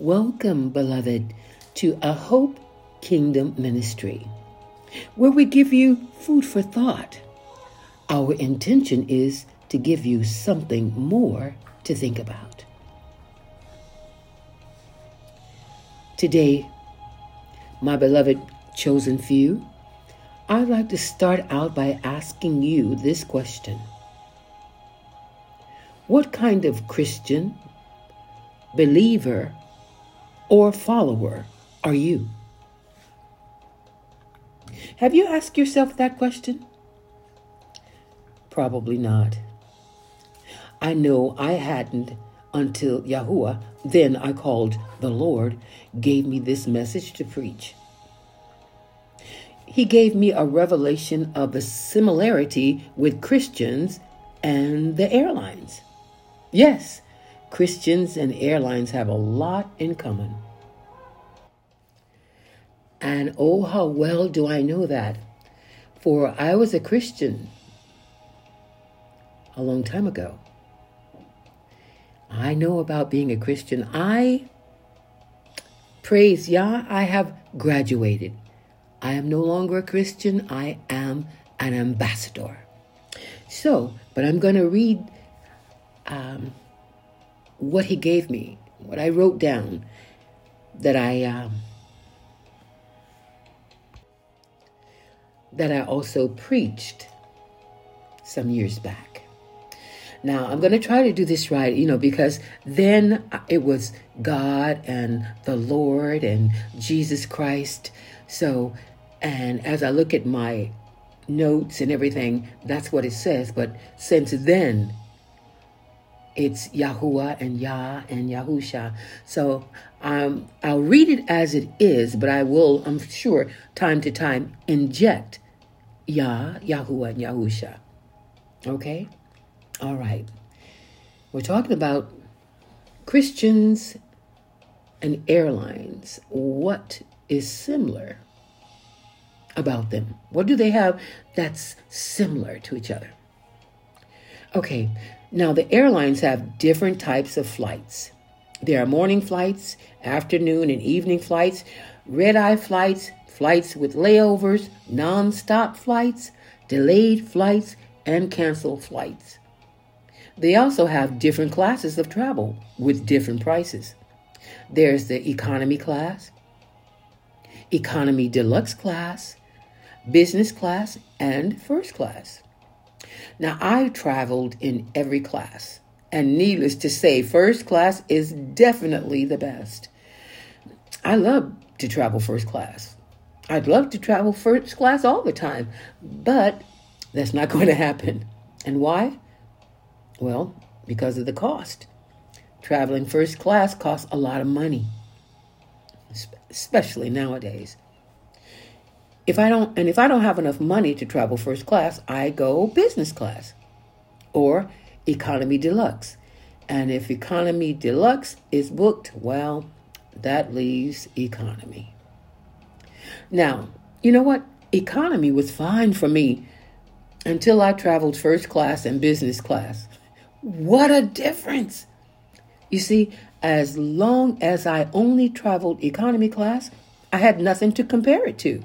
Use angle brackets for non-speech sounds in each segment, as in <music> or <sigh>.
Welcome, beloved, to a Hope Kingdom Ministry, where we give you food for thought. Our intention is to give you something more to think about. Today, my beloved chosen few, I'd like to start out by asking you this question What kind of Christian, believer, or follower are you? Have you asked yourself that question? Probably not. I know I hadn't until Yahuwah, then I called the Lord, gave me this message to preach. He gave me a revelation of the similarity with Christians and the airlines. Yes, Christians and airlines have a lot in common. And oh, how well do I know that? For I was a Christian a long time ago. I know about being a Christian. I, praise Yah, I have graduated. I am no longer a Christian. I am an ambassador. So, but I'm going to read um, what he gave me, what I wrote down that I um, that I also preached some years back. Now, I'm going to try to do this right, you know, because then it was God and the Lord and Jesus Christ. So, and as I look at my notes and everything, that's what it says. But since then, it's Yahuwah and Yah and Yahusha. So um, I'll read it as it is, but I will, I'm sure, time to time inject Yah, Yahuwah, and Yahusha. Okay? All right. We're talking about Christians and airlines. What is similar about them? What do they have that's similar to each other? Okay, now the airlines have different types of flights. There are morning flights, afternoon and evening flights, red eye flights, flights with layovers, non stop flights, delayed flights, and canceled flights. They also have different classes of travel with different prices. There's the economy class, economy deluxe class, business class, and first class. Now, I traveled in every class, and needless to say, first class is definitely the best. I love to travel first class. I'd love to travel first class all the time, but that's not <laughs> going to happen. And why? Well, because of the cost. Traveling first class costs a lot of money, especially nowadays. If I don't and if I don't have enough money to travel first class, I go business class or economy deluxe. And if economy deluxe is booked, well, that leaves economy. Now, you know what? Economy was fine for me until I traveled first class and business class. What a difference! You see, as long as I only traveled economy class, I had nothing to compare it to.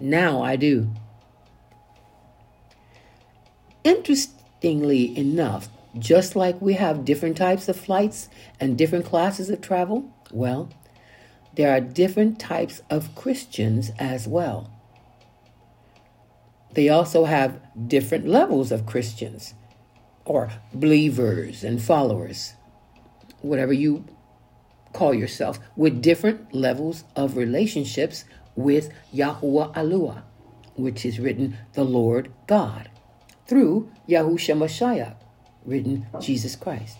Now I do. Interestingly enough, just like we have different types of flights and different classes of travel, well, there are different types of Christians as well. They also have different levels of Christians or believers and followers, whatever you call yourself, with different levels of relationships with Yahuwah Alua, which is written the Lord God, through Yahusha Mashiach, written Jesus Christ.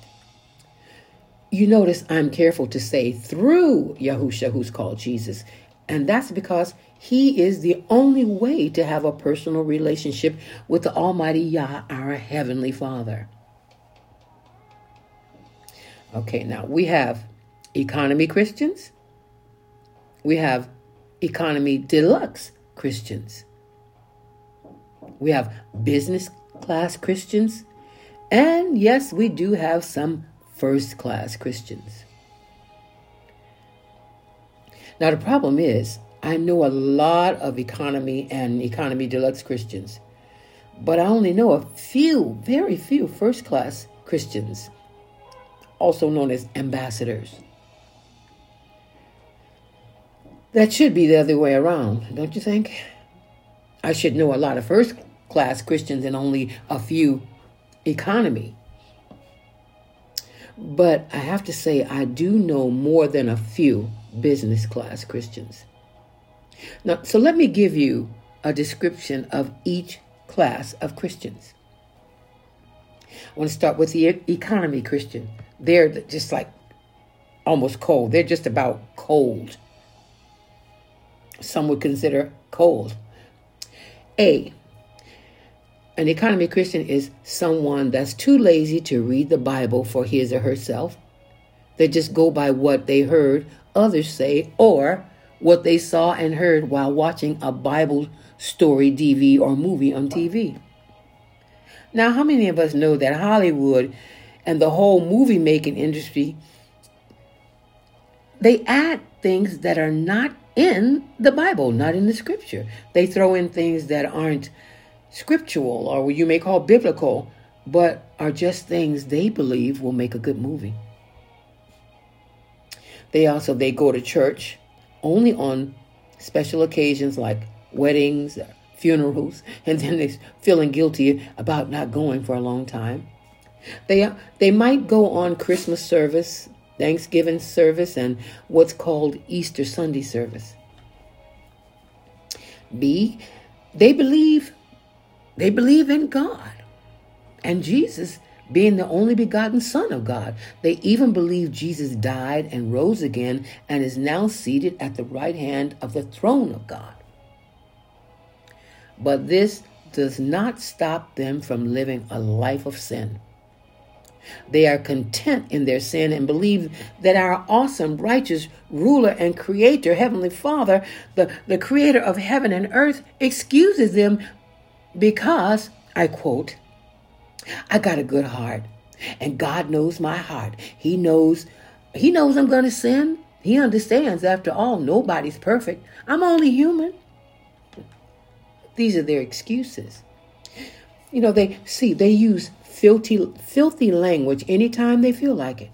You notice I'm careful to say through Yahusha, who's called Jesus, and that's because he is the only way to have a personal relationship with the Almighty Yah, our Heavenly Father. Okay, now we have economy Christians, we have economy deluxe Christians, we have business class Christians, and yes, we do have some first class Christians. Now, the problem is, I know a lot of economy and economy deluxe Christians, but I only know a few, very few first class Christians, also known as ambassadors. That should be the other way around, don't you think? I should know a lot of first class Christians and only a few economy. But I have to say, I do know more than a few business class Christians. Now, so let me give you a description of each class of Christians. I want to start with the economy Christian. They're just like almost cold. They're just about cold. Some would consider cold. A. An economy Christian is someone that's too lazy to read the Bible for his or herself. They just go by what they heard others say or what they saw and heard while watching a Bible story, DV, or movie on TV. Now, how many of us know that Hollywood and the whole movie making industry they add things that are not in the Bible, not in the scripture. They throw in things that aren't scriptural or what you may call biblical, but are just things they believe will make a good movie. They also they go to church only on special occasions like weddings, funerals, <laughs> and then they're feeling guilty about not going for a long time. They they might go on Christmas service Thanksgiving service and what's called Easter Sunday service. B, they believe they believe in God and Jesus being the only begotten Son of God. They even believe Jesus died and rose again and is now seated at the right hand of the throne of God. But this does not stop them from living a life of sin. They are content in their sin and believe that our awesome, righteous ruler and creator, Heavenly Father, the, the creator of heaven and earth, excuses them because, I quote, I got a good heart and God knows my heart. He knows he knows I'm going to sin. He understands after all nobody's perfect. I'm only human. These are their excuses. You know, they see they use filthy, filthy language anytime they feel like it.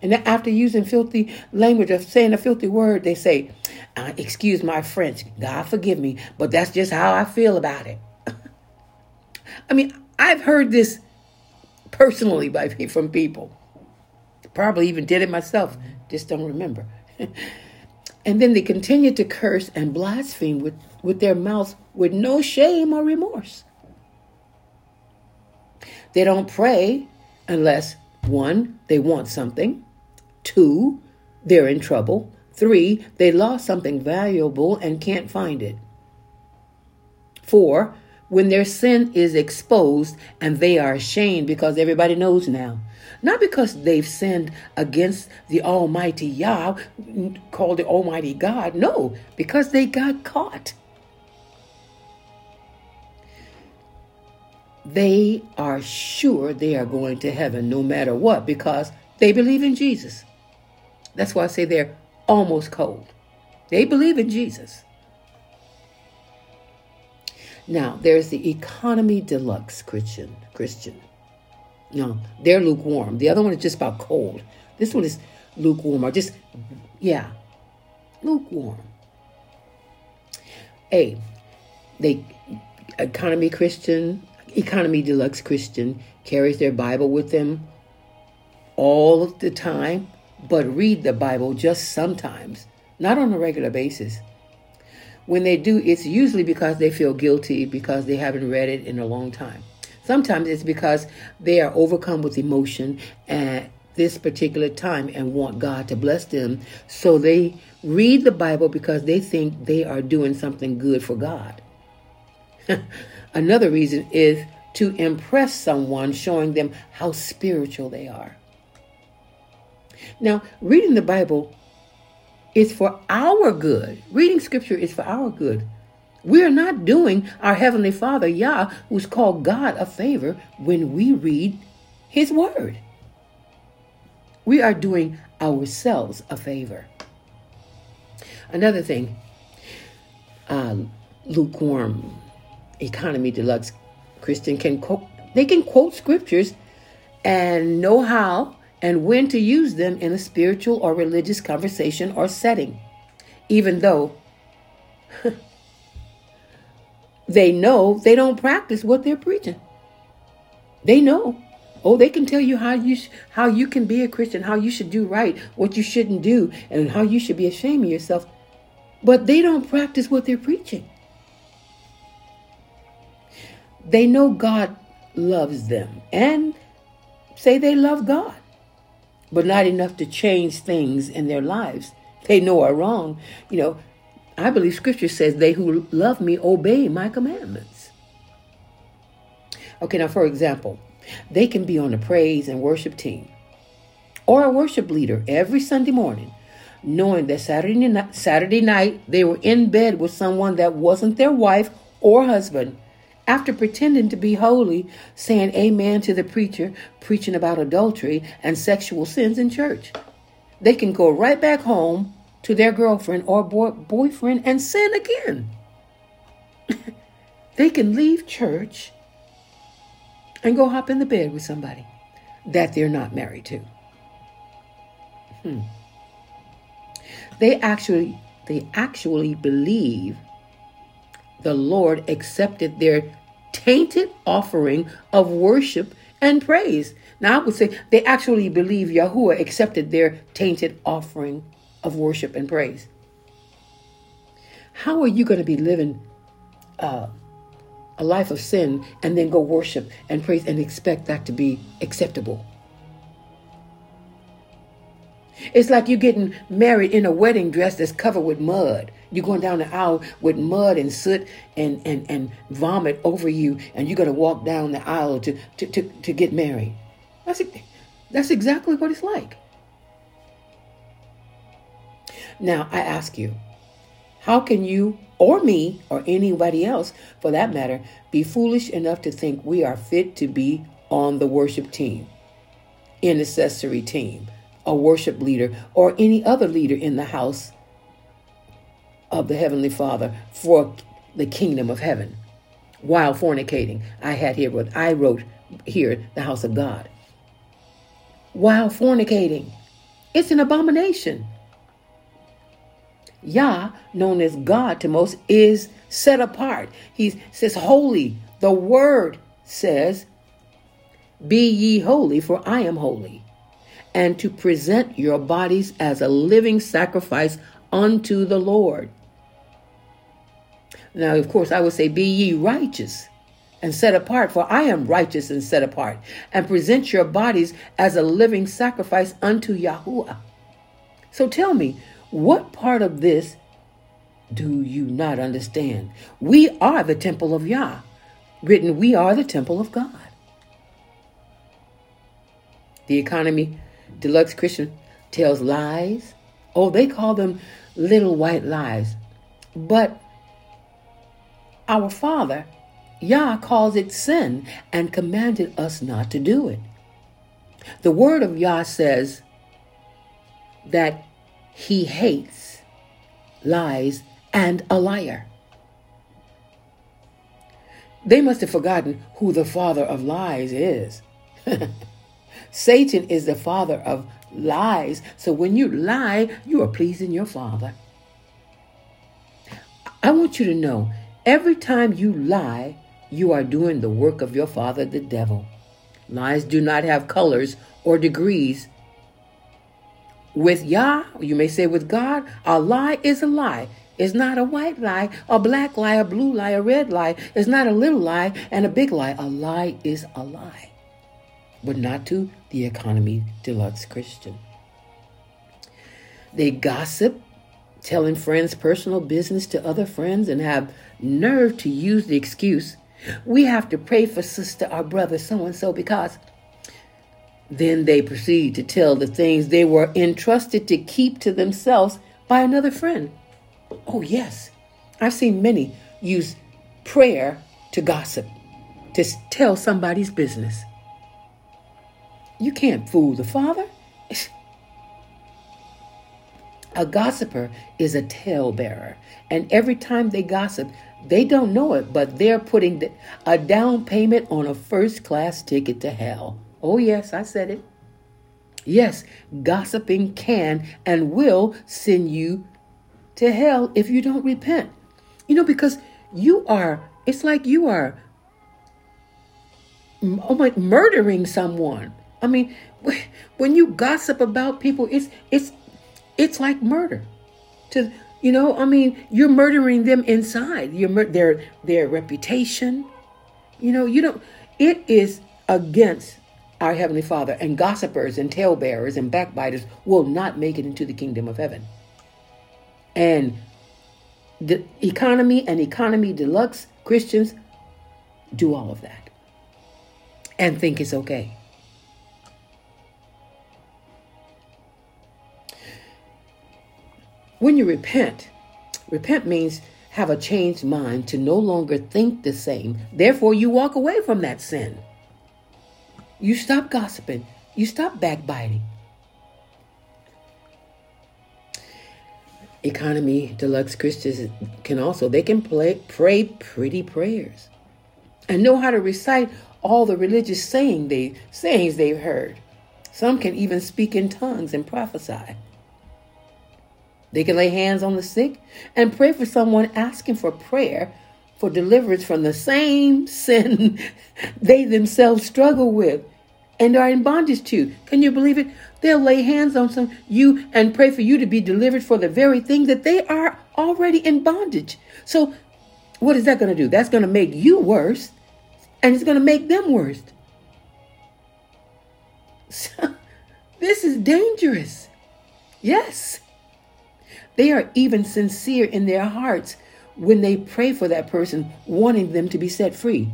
And after using filthy language or saying a filthy word, they say, uh, Excuse my French, God forgive me, but that's just how I feel about it. <laughs> I mean, I've heard this personally by from people. Probably even did it myself, just don't remember. <laughs> and then they continue to curse and blaspheme with, with their mouths with no shame or remorse. They don't pray unless one, they want something, two, they're in trouble, three, they lost something valuable and can't find it, four, when their sin is exposed and they are ashamed because everybody knows now. Not because they've sinned against the Almighty Yah, called the Almighty God. No, because they got caught. They are sure they are going to heaven no matter what because they believe in Jesus. That's why I say they're almost cold. They believe in Jesus. Now, there's the economy deluxe Christian. Christian. No, they're lukewarm. The other one is just about cold. This one is lukewarm or just, yeah, lukewarm. A, they economy Christian, Economy Deluxe Christian carries their Bible with them all the time, but read the Bible just sometimes, not on a regular basis. When they do, it's usually because they feel guilty because they haven't read it in a long time. Sometimes it's because they are overcome with emotion at this particular time and want God to bless them. So they read the Bible because they think they are doing something good for God. <laughs> Another reason is to impress someone, showing them how spiritual they are. Now, reading the Bible is for our good. Reading scripture is for our good. We are not doing our Heavenly Father, Yah, who's called God, a favor when we read His Word. We are doing ourselves a favor. Another thing, uh, lukewarm economy deluxe Christian can quote, they can quote scriptures and know how and when to use them in a spiritual or religious conversation or setting, even though <laughs> they know they don't practice what they're preaching. They know. Oh, they can tell you how you sh- how you can be a Christian, how you should do right, what you shouldn't do, and how you should be ashamed of yourself. But they don't practice what they're preaching. They know God loves them and say they love God, but not enough to change things in their lives. They know are wrong. You know, I believe scripture says, They who love me obey my commandments. Okay, now for example, they can be on a praise and worship team or a worship leader every Sunday morning, knowing that Saturday night, Saturday night they were in bed with someone that wasn't their wife or husband. After pretending to be holy, saying amen to the preacher, preaching about adultery and sexual sins in church. They can go right back home to their girlfriend or boy, boyfriend and sin again. <laughs> they can leave church and go hop in the bed with somebody that they're not married to. Hmm. They actually they actually believe the Lord accepted their tainted offering of worship and praise. Now I would say they actually believe Yahuwah accepted their tainted offering of worship and praise. How are you going to be living uh, a life of sin and then go worship and praise and expect that to be acceptable? It's like you're getting married in a wedding dress that's covered with mud. You're going down the aisle with mud and soot and, and, and vomit over you, and you're going to walk down the aisle to, to, to, to get married. That's, that's exactly what it's like. Now, I ask you, how can you or me or anybody else for that matter be foolish enough to think we are fit to be on the worship team, intercessory team, a worship leader, or any other leader in the house of the Heavenly Father for the kingdom of heaven while fornicating? I had here what I wrote here, the house of God. While fornicating, it's an abomination. Yah, known as God to most, is set apart. He says, Holy. The word says, Be ye holy, for I am holy. And to present your bodies as a living sacrifice unto the Lord. Now, of course, I would say, Be ye righteous and set apart, for I am righteous and set apart. And present your bodies as a living sacrifice unto Yahuwah. So tell me, what part of this do you not understand? We are the temple of Yah. Written, we are the temple of God. The economy, deluxe Christian, tells lies. Oh, they call them little white lies. But our Father, Yah, calls it sin and commanded us not to do it. The word of Yah says that he hates lies and a liar. They must have forgotten who the father of lies is. <laughs> Satan is the father of lies. So when you lie, you are pleasing your father. I want you to know every time you lie, you are doing the work of your father, the devil. Lies do not have colors or degrees with Yah, you may say with God, a lie is a lie. It's not a white lie, a black lie, a blue lie, a red lie. It's not a little lie and a big lie. A lie is a lie, but not to the economy deluxe Christian. They gossip, telling friends personal business to other friends, and have nerve to use the excuse, we have to pray for sister or brother so and so because then they proceed to tell the things they were entrusted to keep to themselves by another friend. Oh, yes. I've seen many use prayer to gossip, to tell somebody's business. You can't fool the Father. A gossiper is a talebearer. And every time they gossip, they don't know it, but they're putting a down payment on a first class ticket to hell. Oh, yes, I said it. Yes, gossiping can and will send you to hell if you don't repent. You know, because you are, it's like you are oh murdering someone. I mean, when you gossip about people, it's it's it's like murder. To you know, I mean, you're murdering them inside. You're mur- their their reputation. You know, you don't. It is against our heavenly Father, and gossipers and talebearers and backbiters will not make it into the kingdom of heaven. And the economy and economy deluxe Christians do all of that and think it's okay. When you repent, repent means have a changed mind to no longer think the same. Therefore, you walk away from that sin. You stop gossiping. You stop backbiting. Economy deluxe Christians can also they can play, pray pretty prayers and know how to recite all the religious saying they sayings they've heard. Some can even speak in tongues and prophesy. They can lay hands on the sick and pray for someone asking for prayer for deliverance from the same <laughs> sin they themselves struggle with and are in bondage to. Can you believe it? They'll lay hands on some you and pray for you to be delivered for the very thing that they are already in bondage. So what is that going to do? That's going to make you worse and it's going to make them worse. <laughs> So, this is dangerous. Yes. They are even sincere in their hearts when they pray for that person, wanting them to be set free.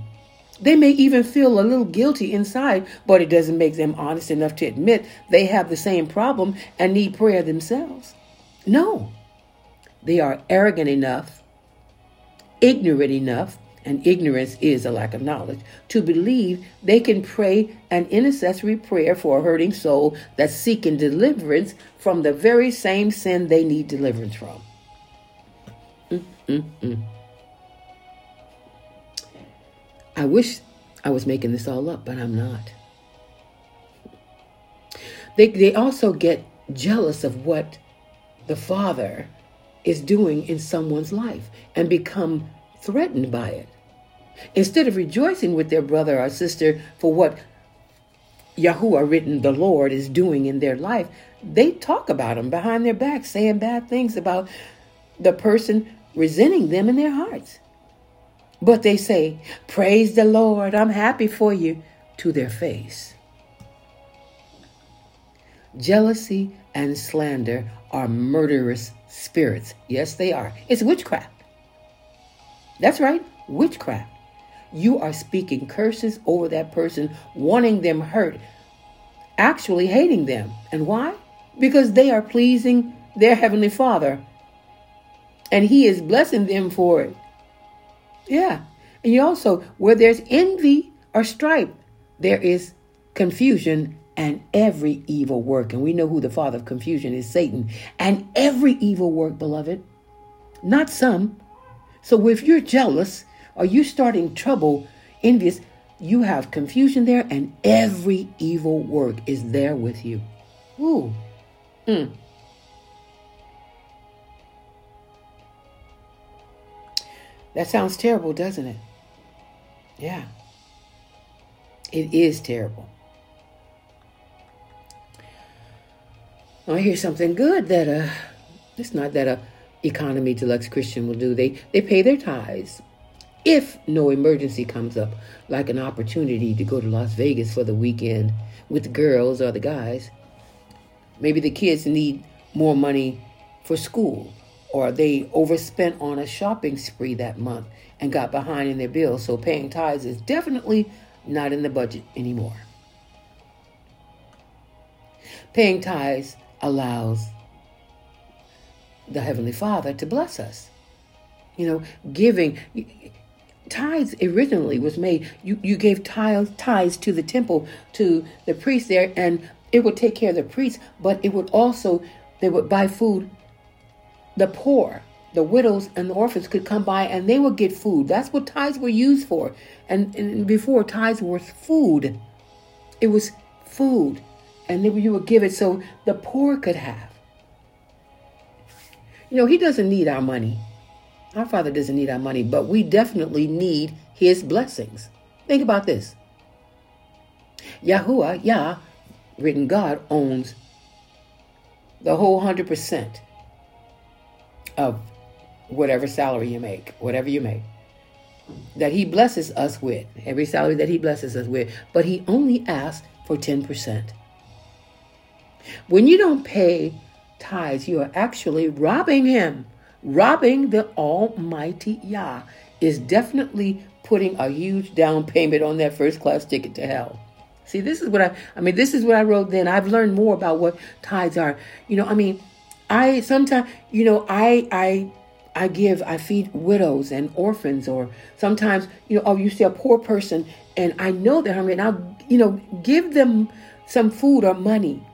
They may even feel a little guilty inside, but it doesn't make them honest enough to admit they have the same problem and need prayer themselves. No, they are arrogant enough, ignorant enough, and ignorance is a lack of knowledge, to believe they can pray an intercessory prayer for a hurting soul that's seeking deliverance from the very same sin they need deliverance from. Mm-mm-mm. I wish I was making this all up, but I'm not. They, they also get jealous of what the Father is doing in someone's life and become threatened by it. Instead of rejoicing with their brother or sister for what Yahuwah written the Lord is doing in their life, they talk about them behind their back, saying bad things about the person, resenting them in their hearts. But they say, Praise the Lord, I'm happy for you, to their face. Jealousy and slander are murderous spirits. Yes, they are. It's witchcraft. That's right, witchcraft. You are speaking curses over that person, wanting them hurt, actually hating them. And why? Because they are pleasing their Heavenly Father. And He is blessing them for it. Yeah. And you also, where there's envy or strife, there is confusion and every evil work. And we know who the father of confusion is Satan. And every evil work, beloved, not some. So if you're jealous, or you starting trouble, envious, you have confusion there, and every evil work is there with you. Ooh. Mm. That sounds terrible, doesn't it? Yeah. It is terrible. I hear something good that uh it's not that a economy deluxe Christian will do. They they pay their tithes. If no emergency comes up, like an opportunity to go to Las Vegas for the weekend with the girls or the guys, maybe the kids need more money for school or they overspent on a shopping spree that month and got behind in their bills. So paying tithes is definitely not in the budget anymore. Paying tithes allows the Heavenly Father to bless us. You know, giving tithes originally was made. You you gave tithes tithes to the temple to the priest there, and it would take care of the priest, but it would also they would buy food the poor, the widows, and the orphans could come by and they would get food. That's what tithes were used for. And, and before tithes were food, it was food. And then you would give it so the poor could have. You know, He doesn't need our money. Our Father doesn't need our money, but we definitely need His blessings. Think about this Yahuwah, Yah, written God, owns the whole 100% of whatever salary you make, whatever you make, that He blesses us with, every salary that He blesses us with, but He only asks for 10%. When you don't pay tithes, you are actually robbing Him. Robbing the Almighty Yah is definitely putting a huge down payment on that first class ticket to hell. See, this is what I, I mean, this is what I wrote then. I've learned more about what tithes are. You know, I mean, I sometimes, you know, I, I, I give, I feed widows and orphans, or sometimes, you know, oh, you see a poor person and I know they're hungry and I'll, you know, give them some food or money.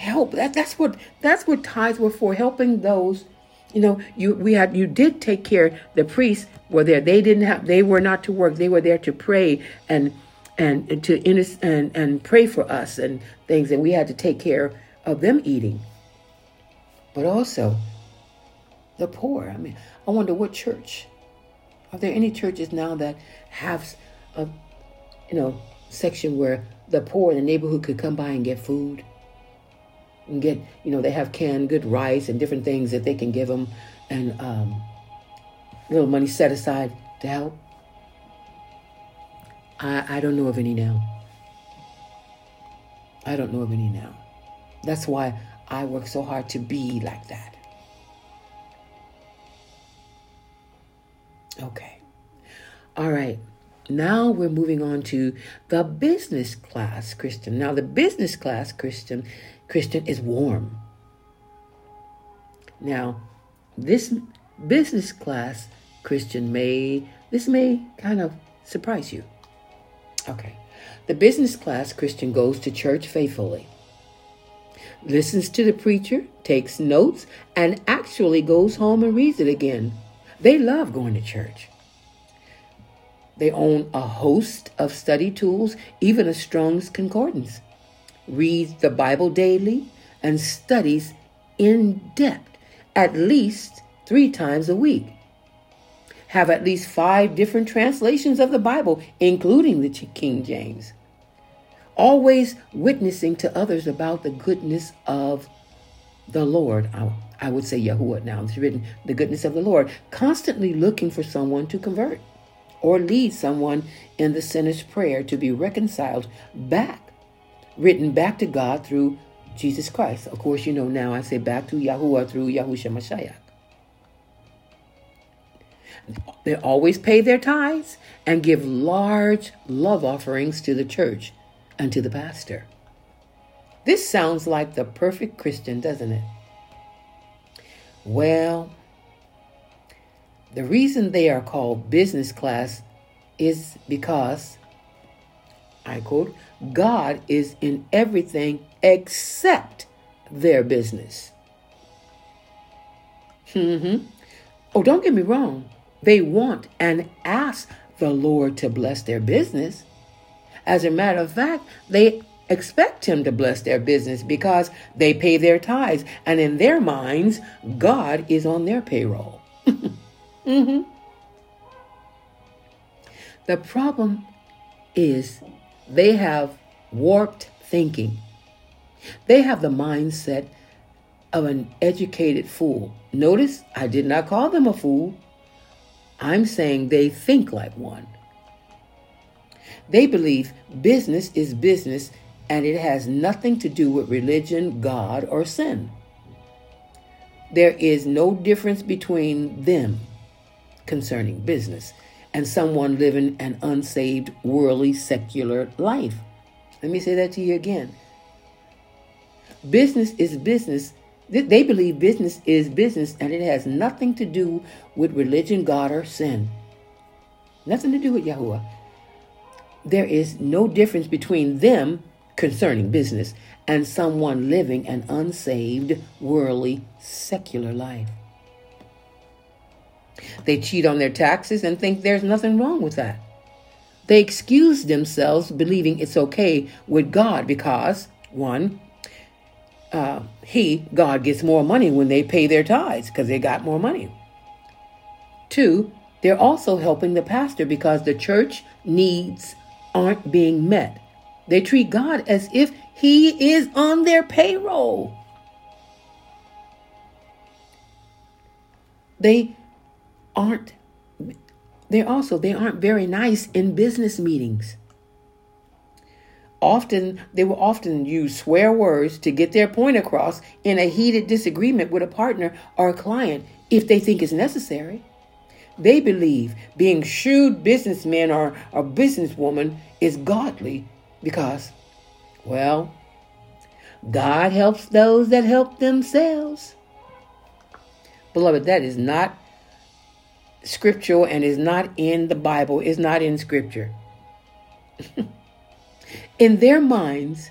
Help. That, that's what, that's what tithes were for, helping those you know you we had you did take care the priests were there they didn't have they were not to work they were there to pray and and to and and pray for us and things, and we had to take care of them eating. But also the poor. I mean, I wonder what church. Are there any churches now that have a you know section where the poor in the neighborhood could come by and get food? And get, you know, they have canned good rice and different things that they can give them and um, little money set aside to help. I, I don't know of any now. I don't know of any now. That's why I work so hard to be like that. Okay. All right. Now we're moving on to the business class Christian. Now the business class Christian Christian is warm. Now, this business class Christian may this may kind of surprise you. Okay. The business class Christian goes to church faithfully, listens to the preacher, takes notes, and actually goes home and reads it again. They love going to church. They own a host of study tools, even a Strong's Concordance, reads the Bible daily, and studies in depth at least three times a week have at least five different translations of the Bible, including the King James. Always witnessing to others about the goodness of the Lord. I, I would say Yahuwah now. It's written the goodness of the Lord. Constantly looking for someone to convert or lead someone in the sinner's prayer to be reconciled back, written back to God through Jesus Christ. Of course, you know now I say back to Yahuwah through Yahushua Mashiach. They always pay their tithes and give large love offerings to the church and to the pastor. This sounds like the perfect Christian, doesn't it? Well, the reason they are called business class is because, I quote, God is in everything except their business. Mm-hmm. Oh, don't get me wrong. They want and ask the Lord to bless their business. As a matter of fact, they expect Him to bless their business because they pay their tithes, and in their minds, God is on their payroll. Mm-hmm. The problem is they have warped thinking. They have the mindset of an educated fool. Notice I did not call them a fool. I'm saying they think like one. They believe business is business and it has nothing to do with religion, God, or sin. There is no difference between them concerning business and someone living an unsaved, worldly, secular life. Let me say that to you again. Business is business they believe business is business and it has nothing to do with religion, God, or sin. Nothing to do with Yahuwah. There is no difference between them concerning business and someone living an unsaved, worldly, secular life. They cheat on their taxes and think there's nothing wrong with that. They excuse themselves believing it's okay with God because, one, uh, he, God, gets more money when they pay their tithes because they got more money. Two, they're also helping the pastor because the church needs aren't being met. They treat God as if he is on their payroll. They aren't they also they aren't very nice in business meetings. Often they will often use swear words to get their point across in a heated disagreement with a partner or a client if they think it's necessary. They believe being shrewd businessman or a businesswoman is godly because, well, God helps those that help themselves. Beloved, that is not scriptural and is not in the Bible, is not in scripture. <laughs> in their minds,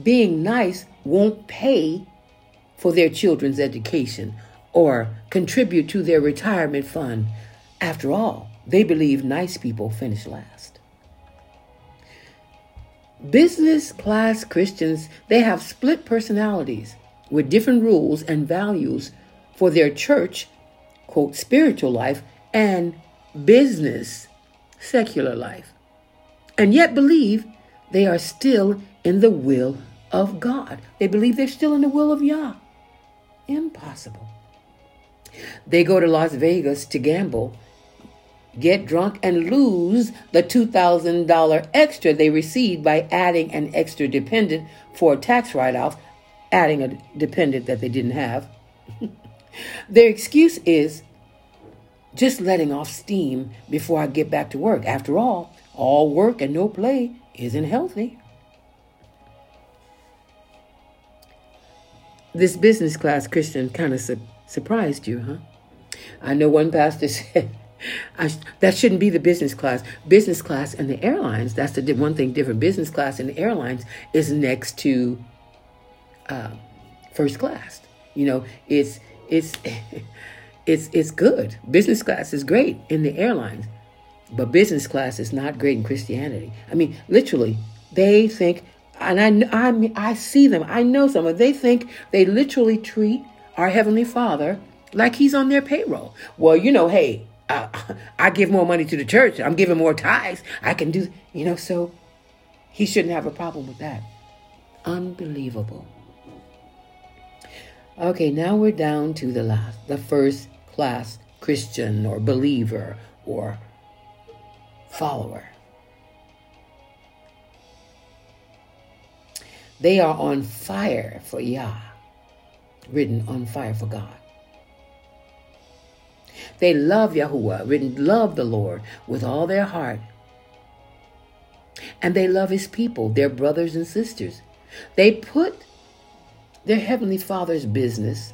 being nice won't pay for their children's education or contribute to their retirement fund. After all, they believe nice people finish last. Business class Christians, they have split personalities with different rules and values for their church, quote, spiritual life and business, secular life, and yet believe they are still in the will of God. They believe they're still in the will of Yah. Impossible. They go to Las Vegas to gamble, get drunk, and lose the $2,000 extra they received by adding an extra dependent for a tax write off, adding a dependent that they didn't have. <laughs> Their excuse is just letting off steam before I get back to work. After all, all work and no play isn't healthy. This business class Christian kind of su- surprised you, huh? I know one pastor <laughs> said I, that shouldn't be the business class. Business class and the airlines, that's the one thing different. Business class and the airlines is next to uh, first class. You know, it's, it's, <laughs> it's it's good. Business class is great in the airlines, but business class is not great in Christianity. I mean, literally, they think, and I I I see them. I know some of. Them. They think they literally treat our heavenly Father like He's on their payroll. Well, you know, hey, uh, <laughs> I give more money to the church. I'm giving more tithes. I can do, you know, so He shouldn't have a problem with that. Unbelievable. Okay, now we're down to the last, the first class Christian or believer or follower. They are on fire for Yah, written on fire for God. They love Yahuwah, written love the Lord with all their heart. And they love his people, their brothers and sisters. They put their Heavenly Father's business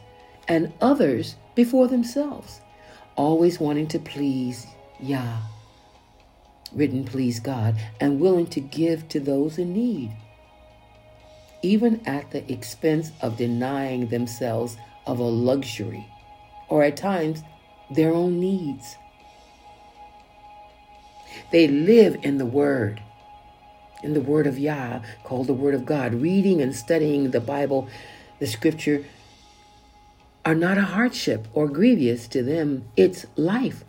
and others before themselves, always wanting to please Yah, written please God, and willing to give to those in need, even at the expense of denying themselves of a luxury, or at times their own needs. They live in the Word, in the Word of Yah, called the Word of God, reading and studying the Bible, the Scripture are not a hardship or grievous to them, it's life.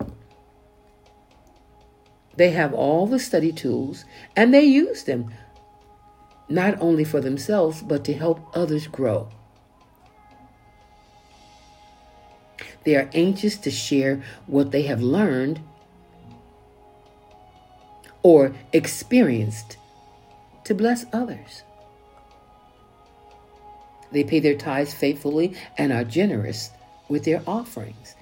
They have all the study tools and they use them not only for themselves, but to help others grow. They are anxious to share what they have learned or experienced to bless others. They pay their tithes faithfully and are generous with their offerings.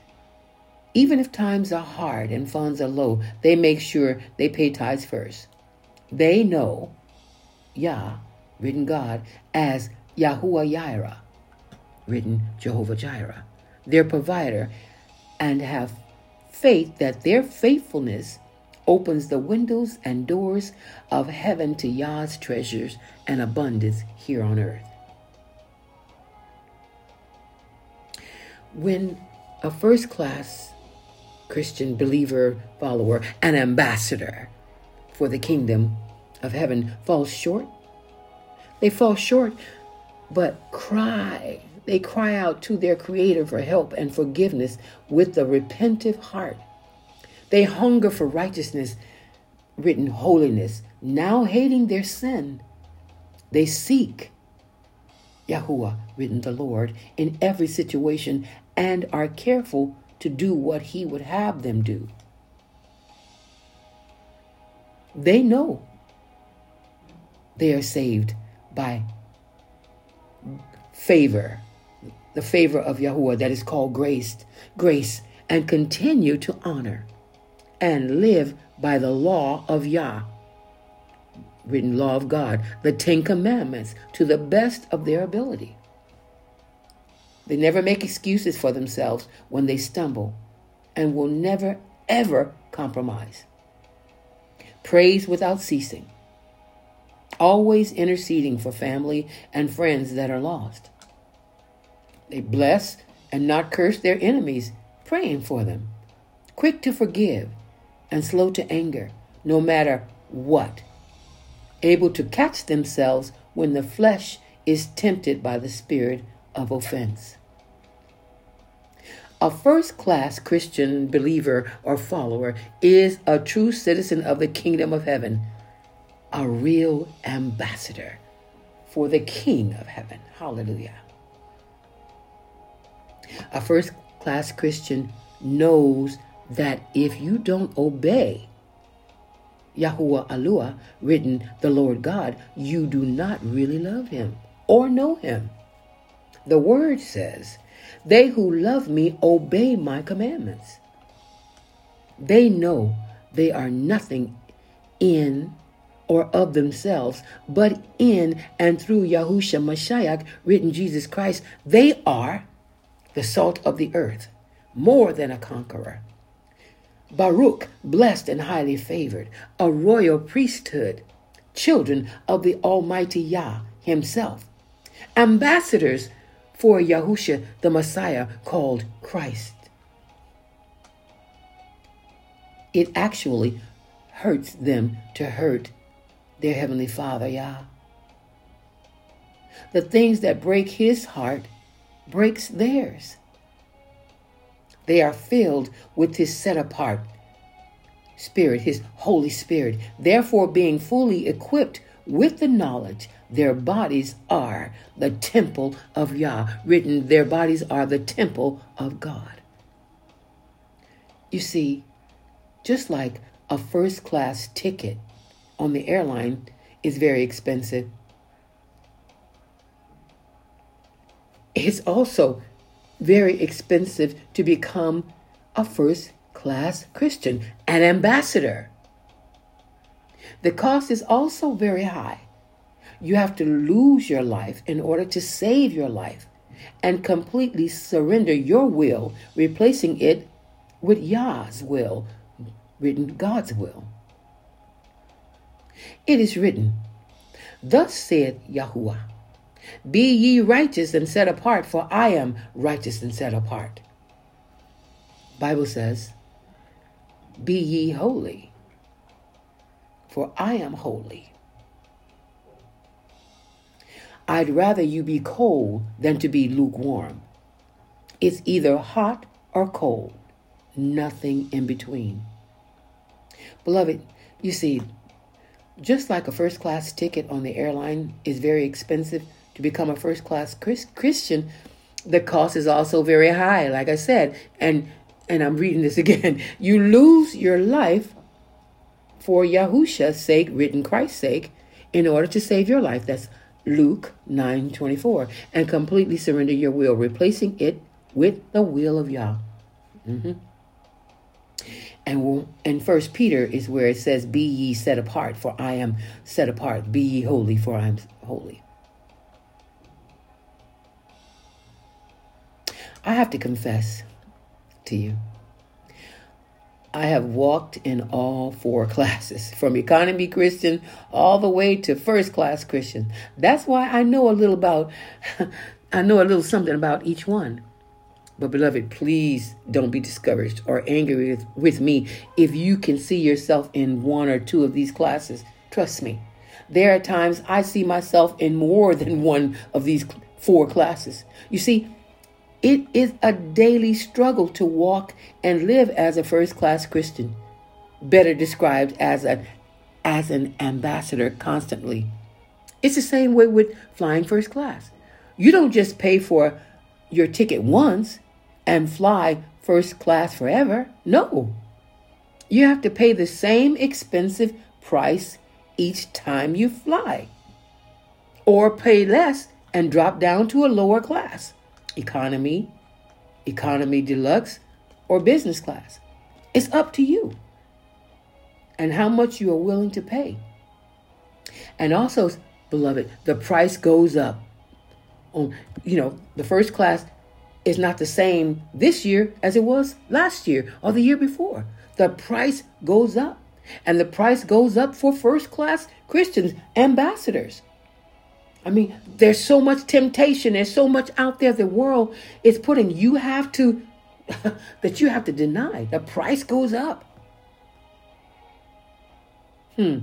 Even if times are hard and funds are low, they make sure they pay tithes first. They know Yah, written God, as Yahuwah Yireh, written Jehovah Jireh, their provider, and have faith that their faithfulness opens the windows and doors of heaven to Yah's treasures and abundance here on earth. When a first class Christian believer, follower, an ambassador for the kingdom of heaven falls short, they fall short, but cry. They cry out to their Creator for help and forgiveness with a repentive heart. They hunger for righteousness, written holiness, now hating their sin. They seek Yahuwah, written the Lord, in every situation and are careful to do what He would have them do. They know they are saved by favor, the favor of Yahuwah that is called grace, grace, and continue to honor and live by the law of Yah, written law of God, the Ten Commandments, to the best of their ability. They never make excuses for themselves when they stumble and will never, ever compromise. Praise without ceasing. Always interceding for family and friends that are lost. They bless and not curse their enemies, praying for them. Quick to forgive and slow to anger, no matter what. Able to catch themselves when the flesh is tempted by the spirit of offense. A first class Christian believer or follower is a true citizen of the kingdom of heaven, a real ambassador for the King of heaven. Hallelujah. A first class Christian knows that if you don't obey Yahuwah Alua, written the Lord God, you do not really love him or know him. The word says, They who love me obey my commandments. They know they are nothing in or of themselves, but in and through Yahusha Mashiach, written Jesus Christ, they are the salt of the earth, more than a conqueror. Baruch, blessed and highly favored, a royal priesthood, children of the Almighty Yah Himself, ambassadors for Yahusha the Messiah called Christ. It actually hurts them to hurt their Heavenly Father, Yah. The things that break His heart breaks theirs. They are filled with His set apart Spirit, His Holy Spirit, therefore being fully equipped with the knowledge their bodies are the temple of Yah. Written, their bodies are the temple of God. You see, just like a first class ticket on the airline is very expensive, it's also very expensive to become a first class Christian, an ambassador. The cost is also very high. You have to lose your life in order to save your life and completely surrender your will, replacing it with Yah's will, written God's will. It is written, Thus saith Yahuwah, Be ye righteous and set apart, for I am righteous and set apart. Bible says, Be ye holy, for I am holy. I'd rather you be cold than to be lukewarm. It's either hot or cold, nothing in between. Beloved, you see, just like a first class ticket on the airline is very expensive to become a first class Christian, the cost is also very high, like I said. And and I'm reading this <laughs> again. You lose your life for Yahusha's sake, written Christ's sake, in order to save your life. That's Luke 9:24, and completely surrender your will, replacing it with the will of Yah. Mm-hmm. And in First Peter is where it says, "Be ye set apart, for I am set apart. Be ye holy, for I am holy." I have to confess to you. I have walked in all four <laughs> classes, from economy Christian all the way to first class Christian. That's why I know a little about, <laughs> I know a little something about each one. But beloved, please don't be discouraged or angry with, with me if you can see yourself in one or two of these classes. Trust me. There are times I see myself in more than one of these four classes. You see, it is a daily struggle to walk and live as a first class Christian, better described as an as an ambassador constantly. It's the same way with flying first class. You don't just pay for your ticket once and fly first class forever. No. You have to pay the same expensive price each time you fly, or pay less and drop down to a lower class economy, economy deluxe, or business class. It's up to you and how much you are willing to pay. And also, beloved, the price goes up. On you know, the first class is not the same this year as it was last year or the year before. The price goes up. And the price goes up for first class Christians, ambassadors. I mean, there's so much temptation, there's so much out there the world is putting. You have to, <laughs> that you have to deny. The price goes up. Hmm.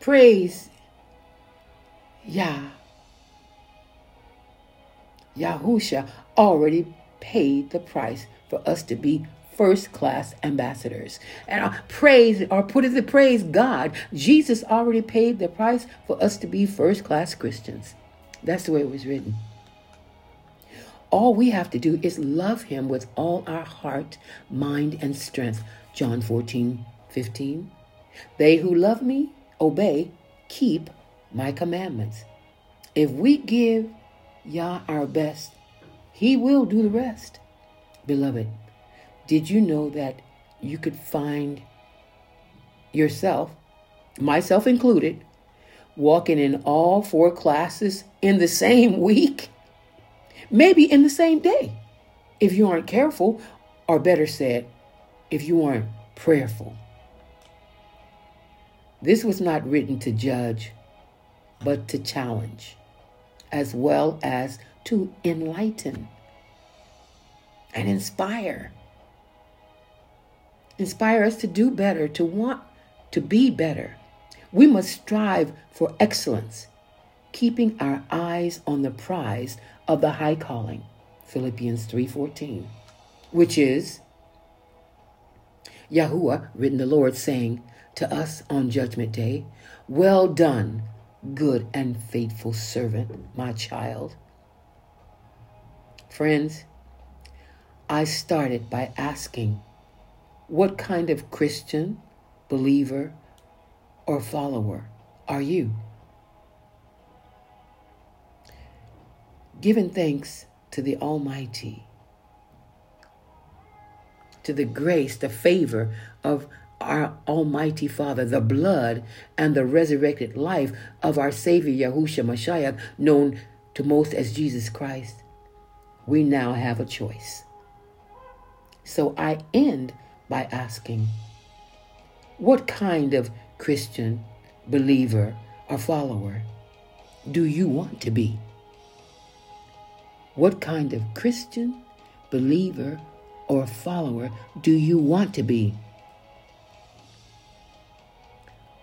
Praise Yah. Yahusha already paid the price for us to be first class ambassadors. And praise, or put it to praise God, Jesus already paid the price for us to be first class Christians. That's the way it was written. All we have to do is love him with all our heart, mind, and strength. John 14, 15. They who love me obey, keep my commandments. If we give Yah our best, he will do the rest. Beloved, did you know that you could find yourself, myself included, walking in all four classes in the same <laughs> week? Maybe in the same day, if you aren't careful, or better said, if you aren't prayerful. This was not written to judge, but to challenge, as well as to enlighten and inspire inspire us to do better, to want to be better. We must strive for excellence, keeping our eyes on the prize of the high calling, Philippians 3:14, which is Yahuwah, written the Lord, saying to us on judgment day, Well done, good and faithful servant, my child. Friends, I started by asking what kind of Christian, believer, or follower are you? Giving thanks to the Almighty, to the grace, the favor of our Almighty Father, the blood and the resurrected life of our Savior Yahushua Mashiach, known to most as Jesus Christ, we now have a choice. So I end by asking, What kind of Christian, believer, or follower do you want to be? What kind of Christian, believer, or follower do you want to be?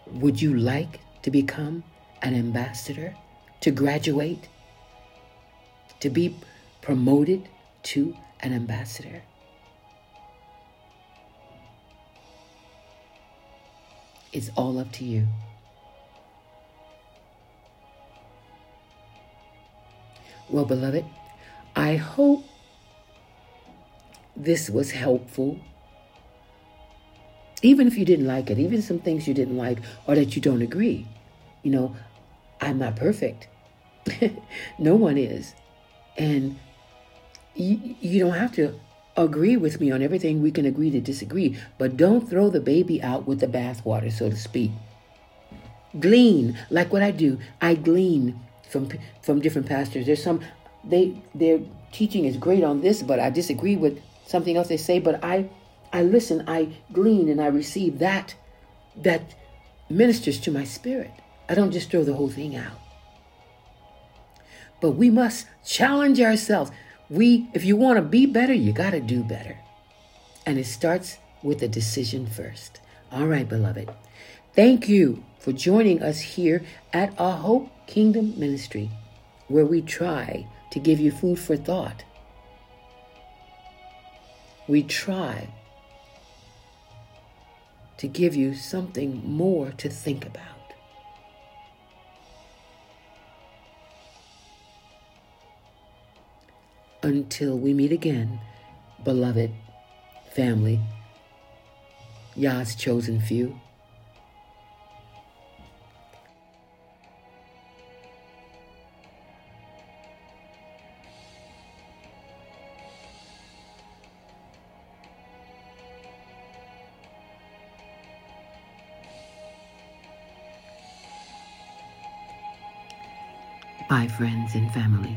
Would you like to become an ambassador, to graduate, to be promoted to an ambassador? It's all up to you. Well, beloved, I hope this was helpful. Even if you didn't like it, even some things you didn't like or that you don't agree. You know, I'm not perfect. <laughs> no one is. And you, you don't have to agree with me on everything. We can agree to disagree, but don't throw the baby out with the bathwater, so to speak. Glean, like what I do. I glean from from different pastors. There's some they their teaching is great on this, but I disagree with something else they say. But I I listen, I glean, and I receive that that ministers to my spirit. I don't just throw the whole thing out. But we must challenge ourselves. We, if you want to be better, you got to do better. And it starts with a decision first. All right, beloved. Thank you for joining us here at A Hope Kingdom Ministry, where we try to give you food for thought. We try to give you something more to think about. Until we meet again, beloved family, Yah's chosen few. Bye, friends and family.